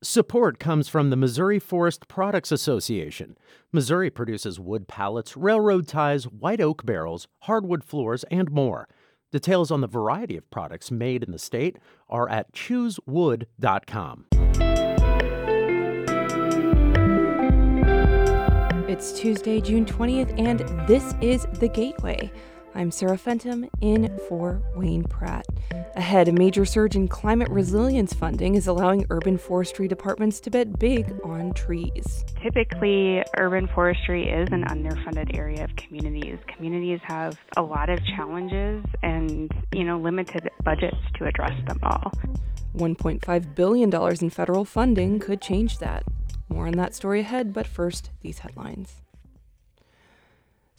Support comes from the Missouri Forest Products Association. Missouri produces wood pallets, railroad ties, white oak barrels, hardwood floors, and more. Details on the variety of products made in the state are at choosewood.com. It's Tuesday, June 20th, and this is The Gateway. I'm Sarah Fenton in for Wayne Pratt. Ahead, a major surge in climate resilience funding is allowing urban forestry departments to bet big on trees. Typically, urban forestry is an underfunded area of communities. Communities have a lot of challenges and, you know, limited budgets to address them all. $1.5 billion in federal funding could change that. More on that story ahead, but first, these headlines.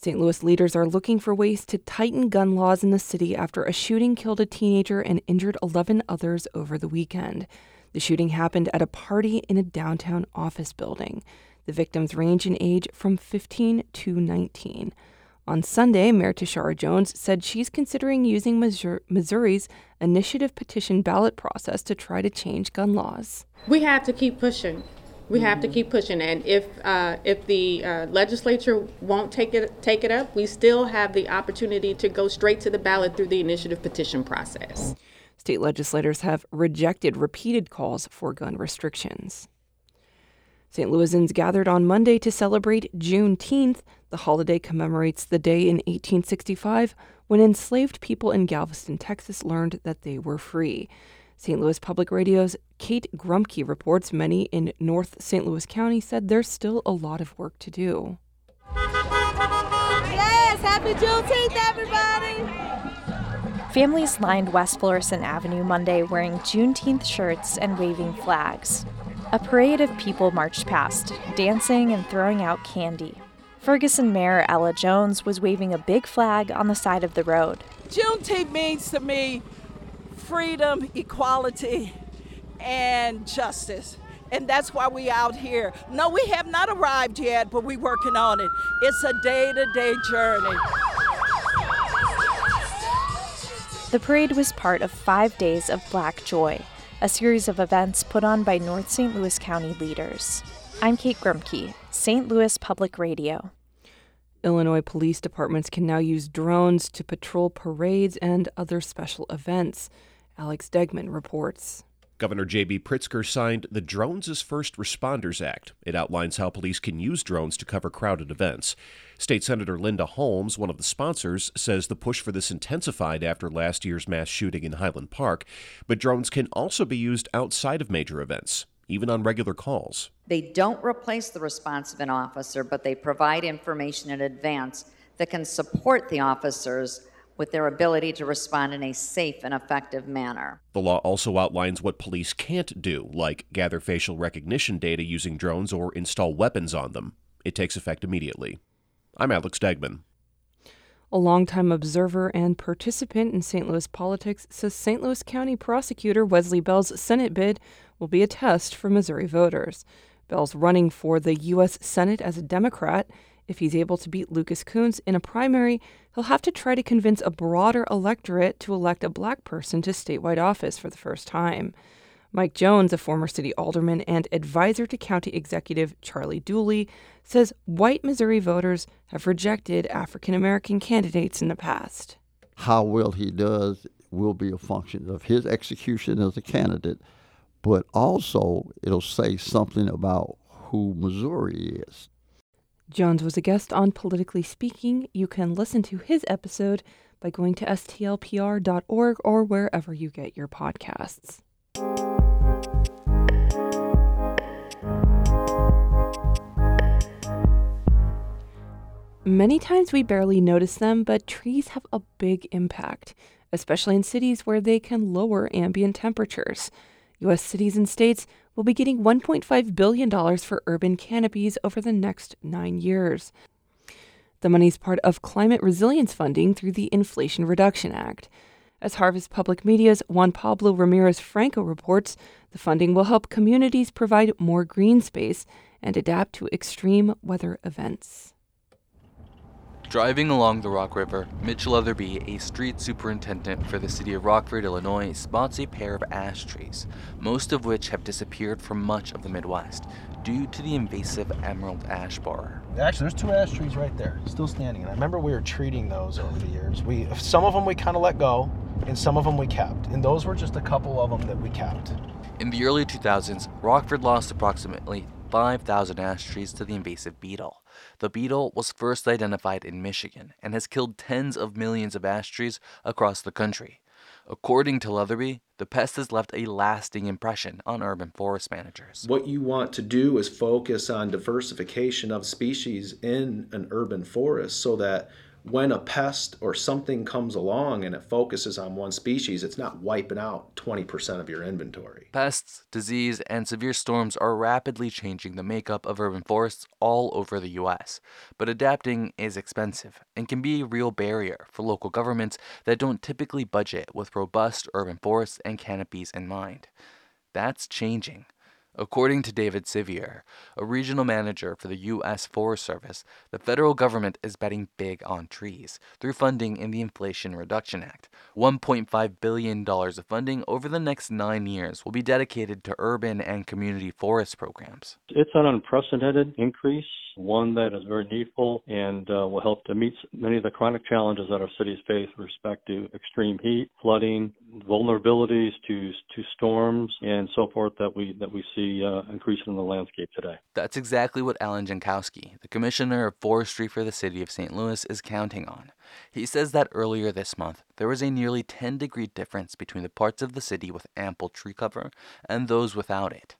St. Louis leaders are looking for ways to tighten gun laws in the city after a shooting killed a teenager and injured 11 others over the weekend. The shooting happened at a party in a downtown office building. The victims range in age from 15 to 19. On Sunday, Mayor Tishaura Jones said she's considering using Missouri's initiative petition ballot process to try to change gun laws. We have to keep pushing. We have to keep pushing, and if uh, if the uh, legislature won't take it take it up, we still have the opportunity to go straight to the ballot through the initiative petition process. State legislators have rejected repeated calls for gun restrictions. St. Louisans gathered on Monday to celebrate Juneteenth. The holiday commemorates the day in 1865 when enslaved people in Galveston, Texas learned that they were free. St. Louis Public Radio's Kate Grumke reports many in North St. Louis County said there's still a lot of work to do. Yes, happy Juneteenth, everybody! Families lined West Florissant Avenue Monday wearing Juneteenth shirts and waving flags. A parade of people marched past, dancing and throwing out candy. Ferguson Mayor Ella Jones was waving a big flag on the side of the road. Juneteenth means to me freedom, equality, and justice. And that's why we out here. No, we have not arrived yet, but we're working on it. It's a day-to-day journey. The parade was part of five days of Black Joy, a series of events put on by North St. Louis County leaders. I'm Kate Grumke, St. Louis Public Radio. Illinois police departments can now use drones to patrol parades and other special events. Alex Degman reports. Governor J.B. Pritzker signed the Drones as First Responders Act. It outlines how police can use drones to cover crowded events. State Senator Linda Holmes, one of the sponsors, says the push for this intensified after last year's mass shooting in Highland Park. But drones can also be used outside of major events, even on regular calls. They don't replace the response of an officer, but they provide information in advance that can support the officers with their ability to respond in a safe and effective manner. The law also outlines what police can't do, like gather facial recognition data using drones or install weapons on them. It takes effect immediately. I'm Alex Degman. A longtime observer and participant in St. Louis politics says St. Louis County prosecutor Wesley Bell's Senate bid will be a test for Missouri voters. Bell's running for the U.S. Senate as a Democrat if he's able to beat Lucas Kunce in a primary, he'll have to try to convince a broader electorate to elect a black person to statewide office for the first time. Mike Jones, a former city alderman and advisor to county executive Charlie Dooley, says white Missouri voters have rejected African American candidates in the past. How well he does will be a function of his execution as a candidate, but also it'll say something about who Missouri is. Jones was a guest on Politically Speaking. You can listen to his episode by going to stlpr.org or wherever you get your podcasts. Many times we barely notice them, but trees have a big impact, especially in cities where they can lower ambient temperatures. U.S. cities and states will be getting $1.5 billion for urban canopies over the next nine years. The money is part of climate resilience funding through the Inflation Reduction Act. As Harvest Public Media's Juan Pablo Ramirez Franco reports, the funding will help communities provide more green space and adapt to extreme weather events. Driving along the Rock River, Mitch Leatherby, a street superintendent for the city of Rockford, Illinois, spots a pair of ash trees, most of which have disappeared from much of the Midwest due to the invasive emerald ash borer. Actually, there's two ash trees right there, still standing. And I remember we were treating those over the years. We some of them we kind of let go, and some of them we kept. And those were just a couple of them that we kept. In the early 2000s, Rockford lost approximately 5,000 ash trees to the invasive beetle. The beetle was first identified in Michigan and has killed tens of millions of ash trees across the country. According to Leatherby, the pest has left a lasting impression on urban forest managers. What you want to do is focus on diversification of species in an urban forest so that when a pest or something comes along and it focuses on one species, it's not wiping out 20% of your inventory. Pests, disease, and severe storms are rapidly changing the makeup of urban forests all over the U.S., but adapting is expensive and can be a real barrier for local governments that don't typically budget with robust urban forests and canopies in mind. That's changing. According to David Sevier, a regional manager for the U.S. Forest Service, the federal government is betting big on trees through funding in the Inflation Reduction Act. $1.5 billion of funding over the next nine years will be dedicated to urban and community forest programs. It's an unprecedented increase one that is very needful and uh, will help to meet many of the chronic challenges that our cities face with respect to extreme heat, flooding, vulnerabilities to to storms, and so forth that we that we see uh, increasing in the landscape today. That's exactly what Alan Jankowski, the commissioner of forestry for the city of St. Louis, is counting on. He says that earlier this month there was a nearly 10 degree difference between the parts of the city with ample tree cover and those without it.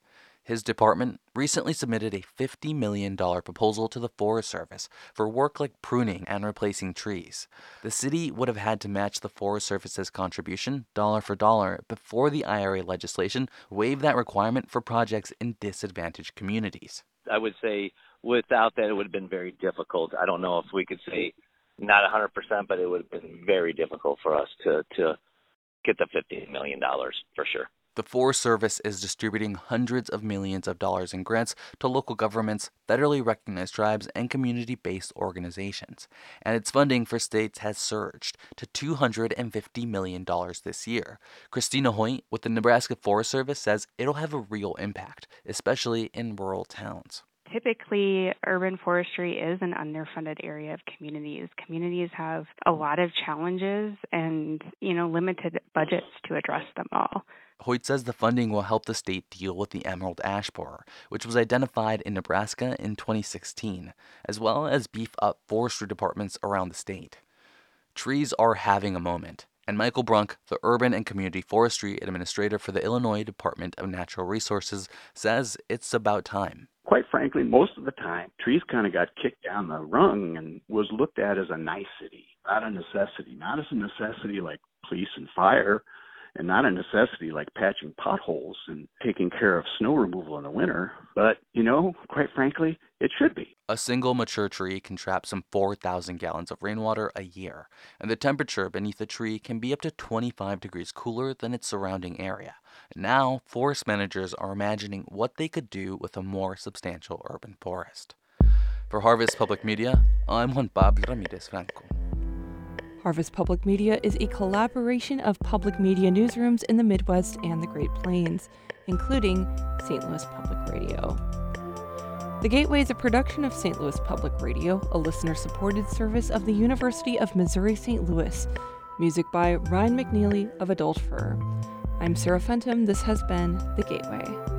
His department recently submitted a $50 million proposal to the Forest Service for work like pruning and replacing trees. The city would have had to match the Forest Service's contribution dollar for dollar before the IRA legislation waived that requirement for projects in disadvantaged communities. I would say without that, it would have been very difficult. I don't know if we could say not 100%, but it would have been very difficult for us to, to get the $50 million for sure. The Forest Service is distributing hundreds of millions of dollars in grants to local governments, federally recognized tribes, and community based organizations. And its funding for states has surged to $250 million this year. Christina Hoyt with the Nebraska Forest Service says it'll have a real impact, especially in rural towns. Typically, urban forestry is an underfunded area of communities. Communities have a lot of challenges and, you know, limited budgets to address them all. Hoyt says the funding will help the state deal with the emerald ash borer, which was identified in Nebraska in 2016, as well as beef up forestry departments around the state. Trees are having a moment, and Michael Brunk, the Urban and Community Forestry Administrator for the Illinois Department of Natural Resources, says it's about time. Quite frankly, most of the time, trees kind of got kicked down the rung and was looked at as a nicety, not a necessity, not as a necessity like police and fire, and not a necessity like patching potholes and taking care of snow removal in the winter. But, you know, quite frankly, it should be. A single mature tree can trap some 4,000 gallons of rainwater a year, and the temperature beneath a tree can be up to 25 degrees cooler than its surrounding area. Now, forest managers are imagining what they could do with a more substantial urban forest. For Harvest Public Media, I'm Juan Pablo Ramirez Franco. Harvest Public Media is a collaboration of public media newsrooms in the Midwest and the Great Plains, including St. Louis Public Radio. The Gateway is a production of St. Louis Public Radio, a listener supported service of the University of Missouri St. Louis. Music by Ryan McNeely of Adult Fur. I'm Sarah Fenton. This has been The Gateway.